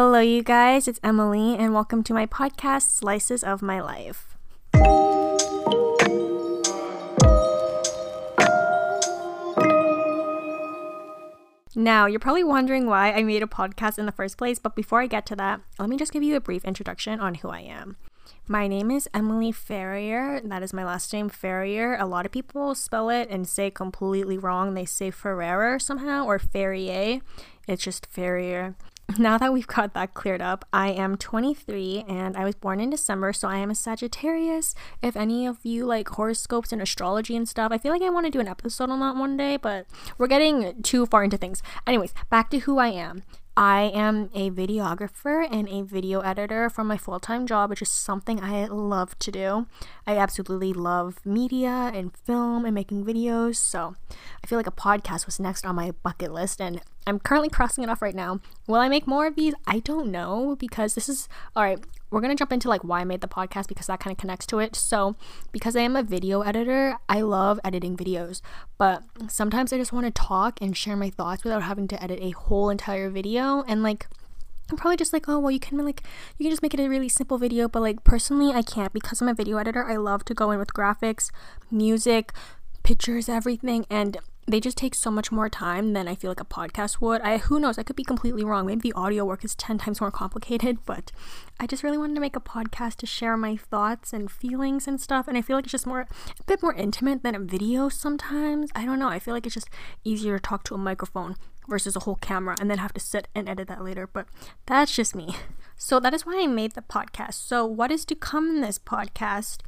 Hello, you guys. It's Emily, and welcome to my podcast, Slices of My Life. Now, you're probably wondering why I made a podcast in the first place, but before I get to that, let me just give you a brief introduction on who I am. My name is Emily Ferrier. That is my last name, Ferrier. A lot of people spell it and say completely wrong. They say Ferrer somehow or Ferrier. It's just Ferrier. Now that we've got that cleared up, I am 23 and I was born in December, so I am a Sagittarius. If any of you like horoscopes and astrology and stuff, I feel like I want to do an episode on that one day, but we're getting too far into things. Anyways, back to who I am. I am a videographer and a video editor for my full time job, which is something I love to do. I absolutely love media and film and making videos, so I feel like a podcast was next on my bucket list, and I'm currently crossing it off right now. Will I make more of these? I don't know because this is all right we're to jump into like why I made the podcast because that kind of connects to it. So, because I am a video editor, I love editing videos, but sometimes I just want to talk and share my thoughts without having to edit a whole entire video and like I'm probably just like, oh well, you can like you can just make it a really simple video, but like personally, I can't because I'm a video editor. I love to go in with graphics, music, pictures, everything, and they just take so much more time than I feel like a podcast would. I who knows, I could be completely wrong. Maybe the audio work is 10 times more complicated, but I just really wanted to make a podcast to share my thoughts and feelings and stuff. And I feel like it's just more a bit more intimate than a video sometimes. I don't know. I feel like it's just easier to talk to a microphone versus a whole camera and then have to sit and edit that later. But that's just me. So that is why I made the podcast. So what is to come in this podcast?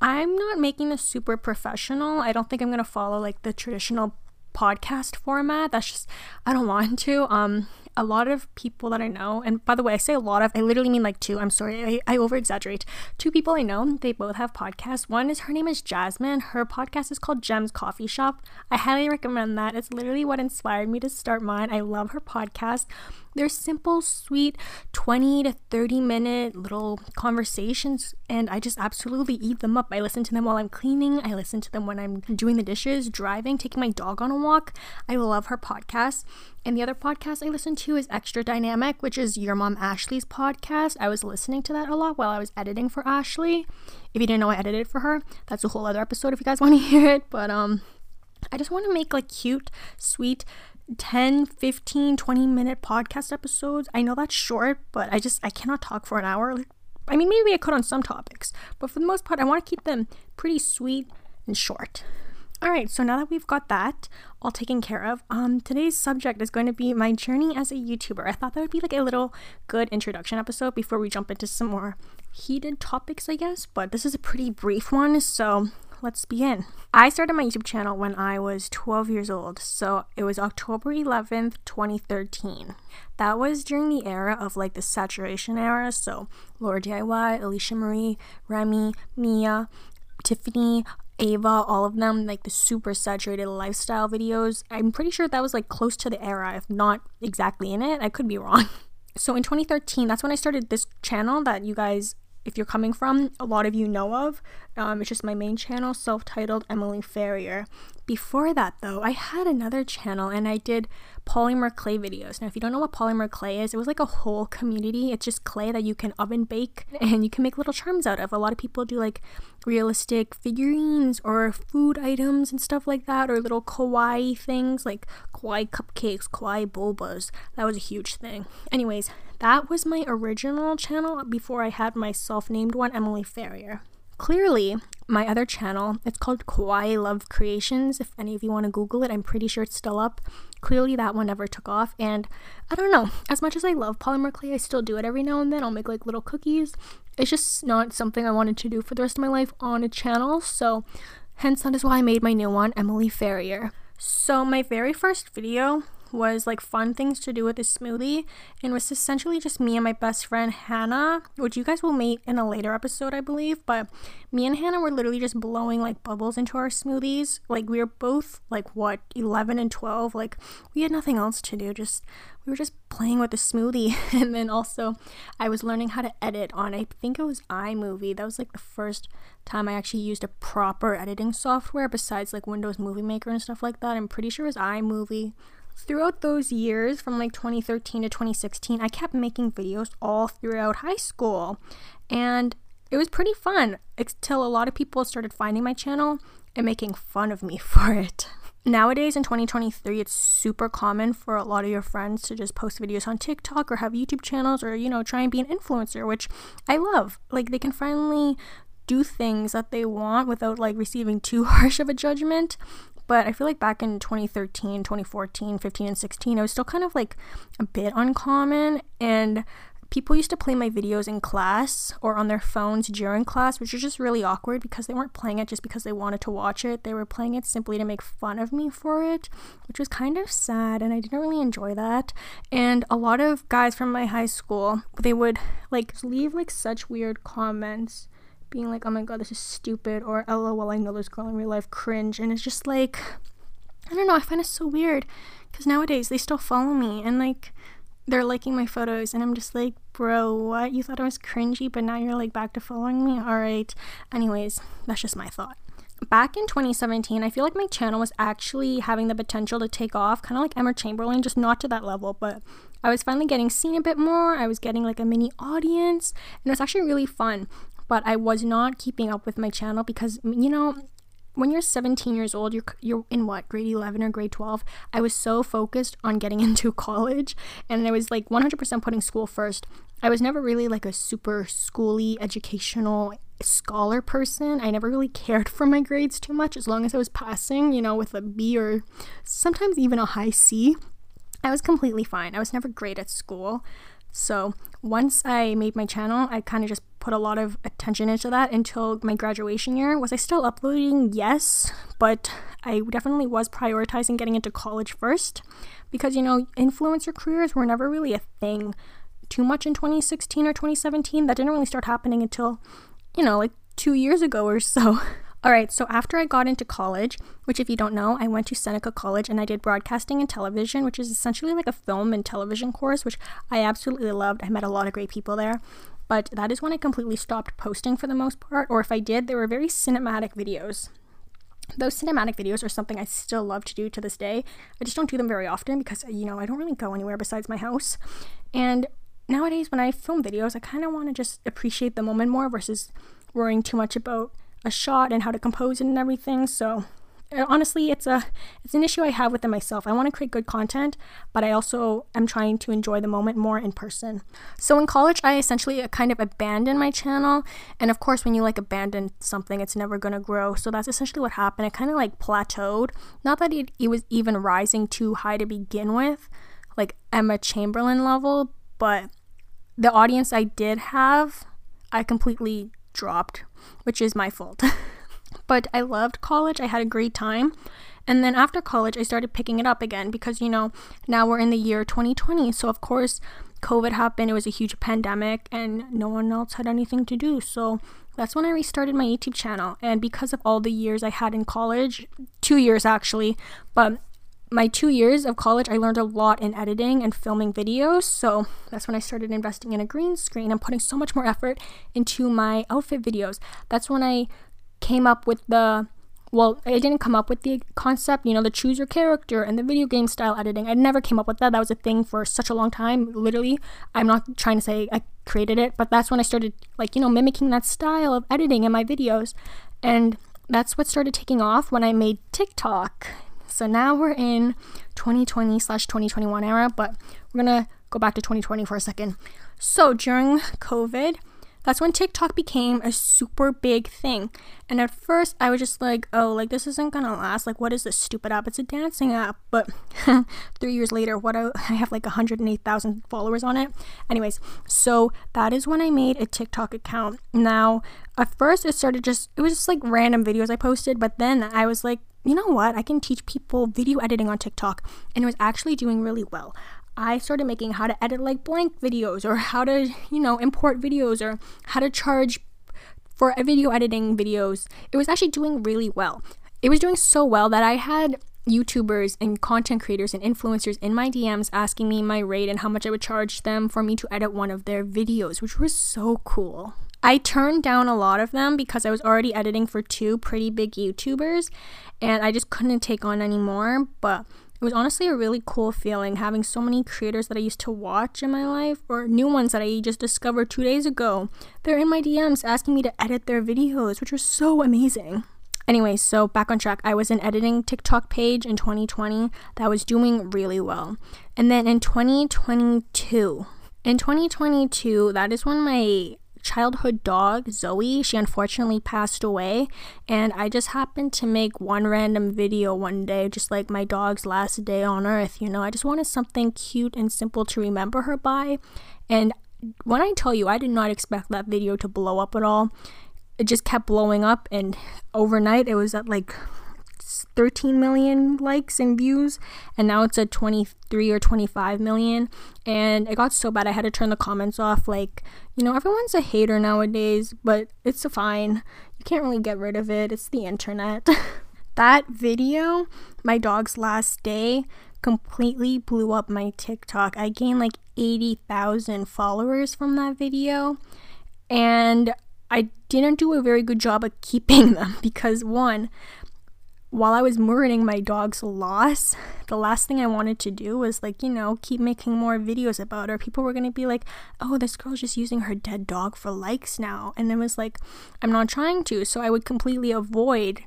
I'm not making this super professional. I don't think I'm going to follow like the traditional podcast format. That's just I don't want to. Um a lot of people that I know, and by the way, I say a lot of, I literally mean like two. I'm sorry, I, I over exaggerate. Two people I know, they both have podcasts. One is her name is Jasmine. Her podcast is called Gems Coffee Shop. I highly recommend that. It's literally what inspired me to start mine. I love her podcast. They're simple, sweet, 20 to 30 minute little conversations, and I just absolutely eat them up. I listen to them while I'm cleaning, I listen to them when I'm doing the dishes, driving, taking my dog on a walk. I love her podcast. And the other podcast I listen to is Extra Dynamic, which is your mom Ashley's podcast. I was listening to that a lot while I was editing for Ashley. If you didn't know I edited for her, that's a whole other episode if you guys want to hear it. But um I just want to make like cute, sweet 10 15 20 minute podcast episodes. I know that's short but i just i cannot talk for an hour. Like, i mean maybe i could on some topics but for the most part i want to keep them pretty sweet and short. All right so now that we've got that all taken care of um today's subject is going to be my journey as a youtuber. I thought that would be like a little good introduction episode before we jump into some more heated topics i guess but this is a pretty brief one so let's begin. I started my YouTube channel when I was 12 years old, so it was October 11th, 2013. That was during the era of like the saturation era, so Laura DIY, Alisha Marie, Remy, Mia, Tiffany, Ava, all of them, like the super saturated lifestyle videos. I'm pretty sure that was like close to the era, if not exactly in it. I could be wrong. So in 2013, that's when I started this channel that you guys if you're coming from, a lot of you know of. Um, it's just my main channel, self titled Emily Ferrier. Before that, though, I had another channel and I did polymer clay videos. Now, if you don't know what polymer clay is, it was like a whole community. It's just clay that you can oven bake and you can make little charms out of. A lot of people do like realistic figurines or food items and stuff like that, or little kawaii things like kawaii cupcakes, kawaii bobas. That was a huge thing. Anyways, that was my original channel before I had my self named one, Emily Ferrier. Clearly, my other channel, it's called Kawaii Love Creations. If any of you want to Google it, I'm pretty sure it's still up. Clearly, that one never took off. And I don't know, as much as I love polymer clay, I still do it every now and then. I'll make like little cookies. It's just not something I wanted to do for the rest of my life on a channel. So, hence, that is why I made my new one, Emily Ferrier. So, my very first video was like fun things to do with a smoothie and was essentially just me and my best friend Hannah, which you guys will meet in a later episode, I believe. But me and Hannah were literally just blowing like bubbles into our smoothies. Like we were both like what 11 and 12. Like we had nothing else to do. Just we were just playing with the smoothie. and then also I was learning how to edit on I think it was iMovie. That was like the first time I actually used a proper editing software besides like Windows Movie Maker and stuff like that. I'm pretty sure it was iMovie throughout those years from like 2013 to 2016, I kept making videos all throughout high school. And it was pretty fun until a lot of people started finding my channel and making fun of me for it. Nowadays in 2023, it's super common for a lot of your friends to just post videos on TikTok or have YouTube channels or, you know, try and be an influencer, which I love. Like, they can finally do things that they want without like receiving too harsh of a judgment. But I feel like back in 2013, 2014, 15, and 16, I was still kind of like a bit uncommon. And people used to play my videos in class or on their phones during class, which was just really awkward because they weren't playing it just because they wanted to watch it. They were playing it simply to make fun of me for it, which was kind of sad and I didn't really enjoy that. And a lot of guys from my high school, they would like leave like such weird comments being like, oh my god, this is stupid, or lol, I know this girl in real life, cringe. And it's just like, I don't know, I find it so weird because nowadays they still follow me and like they're liking my photos and I'm just like, bro, what? You thought I was cringy, but now you're like back to following me? Alright. Anyways, that's just my thought. Back in 2017, I feel like my channel was actually having the potential to take off, kind of like Emma Chamberlain, just not to that level, but I was finally getting seen a bit more. I was getting like a mini audience, and it was actually really fun. But I was not keeping up with my channel because, you know, when you're 17 years old, you're you're in what grade 11 or grade 12. I was so focused on getting into college, and I was like 100% putting school first. I was never really like a super schooly educational scholar person. I never really cared for my grades too much as long as I was passing, you know, with a B or sometimes even a high C. I was completely fine. I was never great at school. So once I made my channel, I kind of just put a lot of attention into that until my graduation year. Was I still uploading? Yes, but I definitely was prioritizing getting into college first because, you know, influencer careers were never really a thing too much in 2016 or 2017. That didn't really start happening until, you know, like two years ago or so. All right, so after I got into college, which if you don't know, I went to Seneca College and I did broadcasting and television, which is essentially like a film and television course, which I absolutely loved. I met a lot of great people there. But that is when I completely stopped posting for the most part, or if I did, they were very cinematic videos. Those cinematic videos are something I still love to do to this day. I just don't do them very often because, you know, I don't really go anywhere besides my house. And nowadays, when I film videos, I kind of want to just appreciate the moment more versus worrying too much about a shot and how to compose it and everything. So honestly, it's a it's an issue I have within myself. I want to create good content, but I also am trying to enjoy the moment more in person. So in college, I essentially uh, kind of abandoned my channel, and of course, when you like abandon something, it's never gonna grow. So that's essentially what happened. It kind of like plateaued. Not that it, it was even rising too high to begin with, like Emma Chamberlain level, but the audience I did have, I completely dropped, which is my fault. but I loved college. I had a great time. And then after college, I started picking it up again because, you know, now we're in the year 2020. So, of course, COVID happened. It was a huge pandemic and no one else had anything to do. So, that's when I restarted my YouTube channel. And because of all the years I had in college, two years actually, but my two years of college, I learned a lot in editing and filming videos. So that's when I started investing in a green screen and putting so much more effort into my outfit videos. That's when I came up with the well, I didn't come up with the concept, you know, the choose your character and the video game style editing. I never came up with that. That was a thing for such a long time. Literally, I'm not trying to say I created it, but that's when I started, like, you know, mimicking that style of editing in my videos. And that's what started taking off when I made TikTok. So now we're in 2020 slash 2021 era, but we're gonna go back to 2020 for a second. So during COVID, that's when TikTok became a super big thing. And at first, I was just like, oh, like this isn't gonna last. Like, what is this stupid app? It's a dancing app. But three years later, what I, I have like 108,000 followers on it. Anyways, so that is when I made a TikTok account. Now, at first, it started just, it was just like random videos I posted. But then I was like, you know what? I can teach people video editing on TikTok. And it was actually doing really well. I started making how to edit like blank videos or how to, you know, import videos or how to charge for video editing videos. It was actually doing really well. It was doing so well that I had YouTubers and content creators and influencers in my DMs asking me my rate and how much I would charge them for me to edit one of their videos, which was so cool. I turned down a lot of them because I was already editing for two pretty big YouTubers and I just couldn't take on anymore. But It was honestly a really cool feeling having so many creators that I used to watch in my life or new ones that I just discovered two days ago. They're in my DMs asking me to edit their videos, which was so amazing. Anyway, so back on track, I was an editing TikTok page in 2020 that was doing really well. And then in 2022, in 2022, that is when my childhood dog, Zoe, she unfortunately passed away. And I just happened to make one random video one day, just like my dog's last day on earth. You know, I just wanted something cute and simple to remember her by. And when I tell you, I did not expect that video to blow up at all it just kept blowing up and overnight it was at like 13 million likes and views and now it's at 23 or 25 million. And it got so bad i had to turn the comments off. Like you know everyone's a hater nowadays but it's fine. You can't really get rid of it. It's the internet. That video my dog's last day completely blew up my tiktok. I gained like 80,000 followers from that video and I didn't do a very good job of keeping them because one, while I was mourning my dog's loss, the last thing I wanted to do was like, you know, keep making more videos about her. People were gonna be like, oh, this girl's just using her dead dog for likes now. And it was like, I'm not trying to. So I would completely avoid,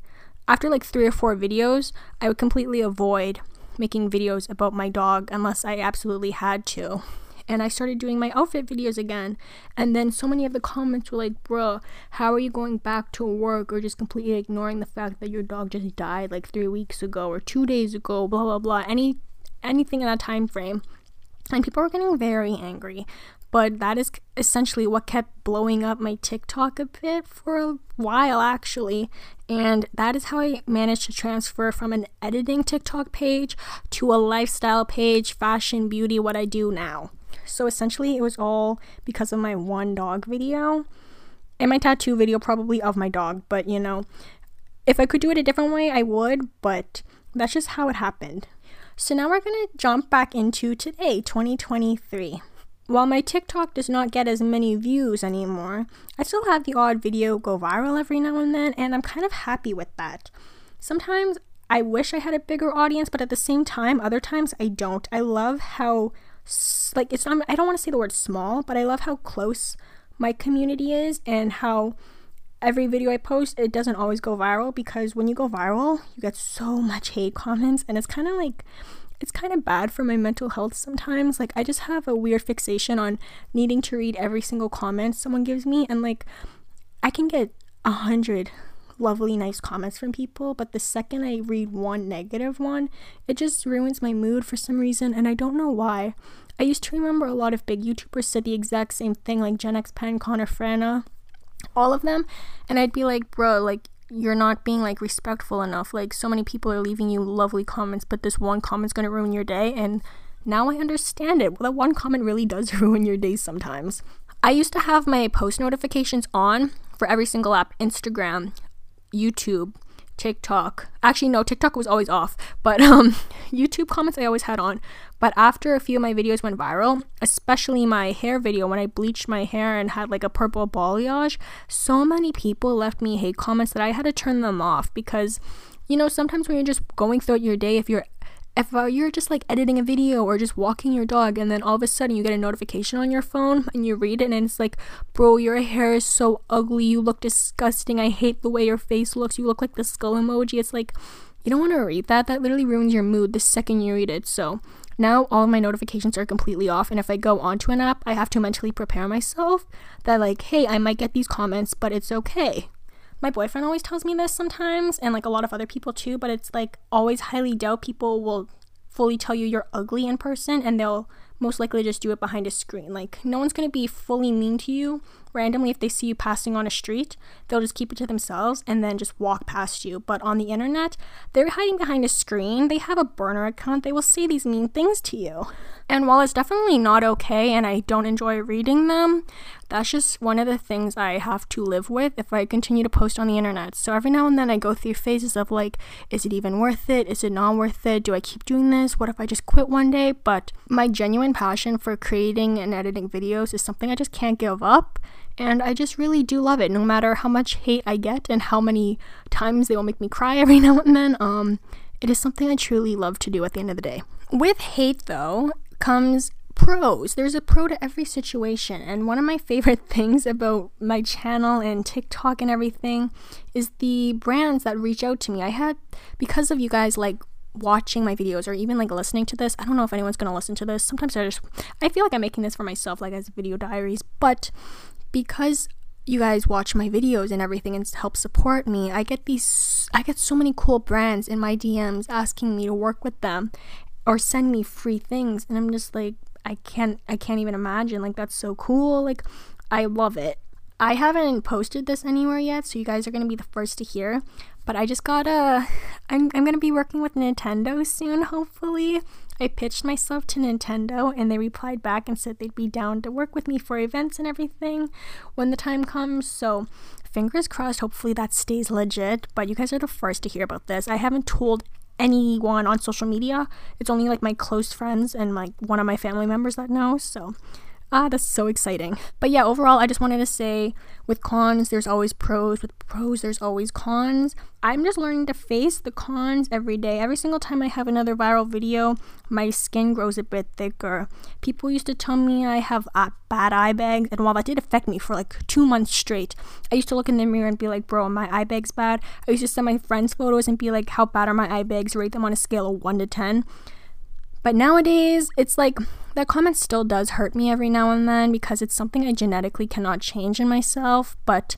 after like three or four videos, I would completely avoid making videos about my dog unless I absolutely had to and I started doing my outfit videos again. And then so many of the comments were like, bro, how are you going back to work or just completely ignoring the fact that your dog just died like three weeks ago or two days ago, blah blah blah. Any anything in that time frame. And people were getting very angry. But that is essentially what kept blowing up my TikTok a bit for a while, actually. And that is how I managed to transfer from an editing TikTok page to a lifestyle page, fashion, beauty, what I do now. So essentially, it was all because of my one dog video and my tattoo video, probably of my dog. But you know, if I could do it a different way, I would, but that's just how it happened. So now we're gonna jump back into today, 2023. While my TikTok does not get as many views anymore, I still have the odd video go viral every now and then, and I'm kind of happy with that. Sometimes I wish I had a bigger audience, but at the same time, other times I don't. I love how like it's not I don't want to say the word small, but I love how close my community is and how every video I post it doesn't always go viral because when you go viral, you get so much hate comments and it's kind of like it's kind of bad for my mental health sometimes. Like I just have a weird fixation on needing to read every single comment someone gives me and like I can get a hundred lovely, nice comments from people, but the second I read one negative one, it just ruins my mood for some reason, and I don't know why. I used to remember a lot of big YouTubers said the exact same thing, like JennXPenn, Connor Franta, all of them, and I'd be like, bro, like, you're not being like respectful enough. Like, so many people are leaving you lovely comments, but this one comment's gonna ruin your day, and now I understand it. Well, that one comment really does ruin your day sometimes. I used to have my post notifications on for every single app Instagram, YouTube, TikTok. Actually, no, TikTok was always off, but um, YouTube comments I always had on. But after a few of my videos went viral, especially my hair video when I bleached my hair and had like a purple balayage, so many people left me hate comments that I had to turn them off because, you know, sometimes when you're just going throughout your day, if you're if uh, you're just like editing a video or just walking your dog and then all of a sudden you get a notification on your phone and you read it and it's like bro your hair is so ugly. You look disgusting. I hate the way your face looks. You look like the skull emoji. It's like you don't want to read that. That literally ruins your mood the second you read it. So now all of my notifications are completely off and if i go onto an app i have to mentally prepare myself that like hey i might get these comments but it's okay my boyfriend always tells me this sometimes and like a lot of other people too but it's like always highly doubt people will fully tell you you're ugly in person and they'll most likely just do it behind a screen. Like no one's to be fully mean to you randomly if they see you passing on a street they'll just keep it to themselves and then just walk past you but on the internet they're hiding behind a screen they have a burner account they will say these mean things to you and while it's definitely not okay and I don't enjoy reading them, that's just one of the things I have to live with if I continue to post on the internet. So every now and then I go through phases of like, is it even worth it? Is it not worth it? Do I keep doing this? What if I just quit one day? But my genuine passion for creating and editing videos is something I just can't give up. And I just really do love it, no matter how much hate I get and how many times they will make me cry every now and then. Um, It is something I truly love to do at the end of the day. With hate, though, comes pros. There's a pro to every situation. And one of my favorite things about my channel and TikTok and everything is the brands that reach out to me. I had, because of you guys like watching my videos or even like listening to this, I don't know if anyone's gonna listen to this. Sometimes I just, I feel like I'm making this for myself, like as video diaries. But because you guys watch my videos and everything and help support me, I get these, I get so many cool brands in my DMs asking me to work with them or send me free things. And I'm just like, I can't I can't even imagine. Like that's so cool. Like I love it. I haven't posted this anywhere yet, so you guys are gonna be the first to hear. But I just got a I'm I'm gonna be working with Nintendo soon, hopefully. I pitched myself to Nintendo and they replied back and said they'd be down to work with me for events and everything when the time comes. So fingers crossed, hopefully that stays legit. But you guys are the first to hear about this. I haven't told anyone on social media. It's only like my close friends and like one of my family members that know. So Ah, that's so exciting. But yeah, overall, I just wanted to say with cons, there's always pros. With pros, there's always cons. I'm just learning to face the cons every day. Every single time I have another viral video, my skin grows a bit thicker. People used to tell me I have uh, bad eye bags, and while that did affect me for like two months straight, I used to look in the mirror and be like, bro, my eye bags bad. I used to send my friends photos and be like, how bad are my eye bags? Rate them on a scale of 1 to 10. But nowadays, it's like that comment still does hurt me every now and then because it's something I genetically cannot change in myself, but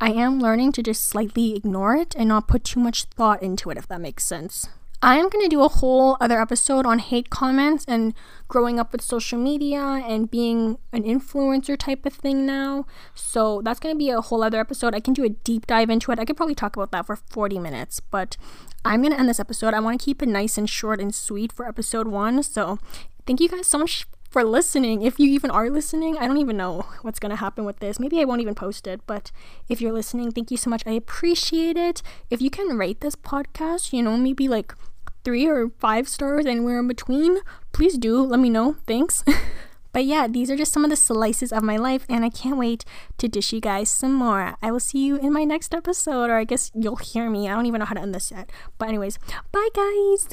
I am learning to just slightly ignore it and not put too much thought into it, if that makes sense. I am going to do a whole other episode on hate comments and growing up with social media and being an influencer type of thing now. So that's going to be a whole other episode. I can do a deep dive into it. I could probably talk about that for 40 minutes, but I'm going to end this episode. I want to keep it nice and short and sweet for episode one. So thank you guys so much for listening. If you even are listening, I don't even know what's going to happen with this. Maybe I won't even post it, but if you're listening, thank you so much. I appreciate it. If you can rate this podcast, you know, maybe like three or five stars, anywhere in between, please do let me know. Thanks. but yeah, these are just some of the slices of my life, and I can't wait to dish you guys some more. I will see you in my next episode, or I guess you'll hear me. I don't even know how to end this yet. But, anyways, bye, guys.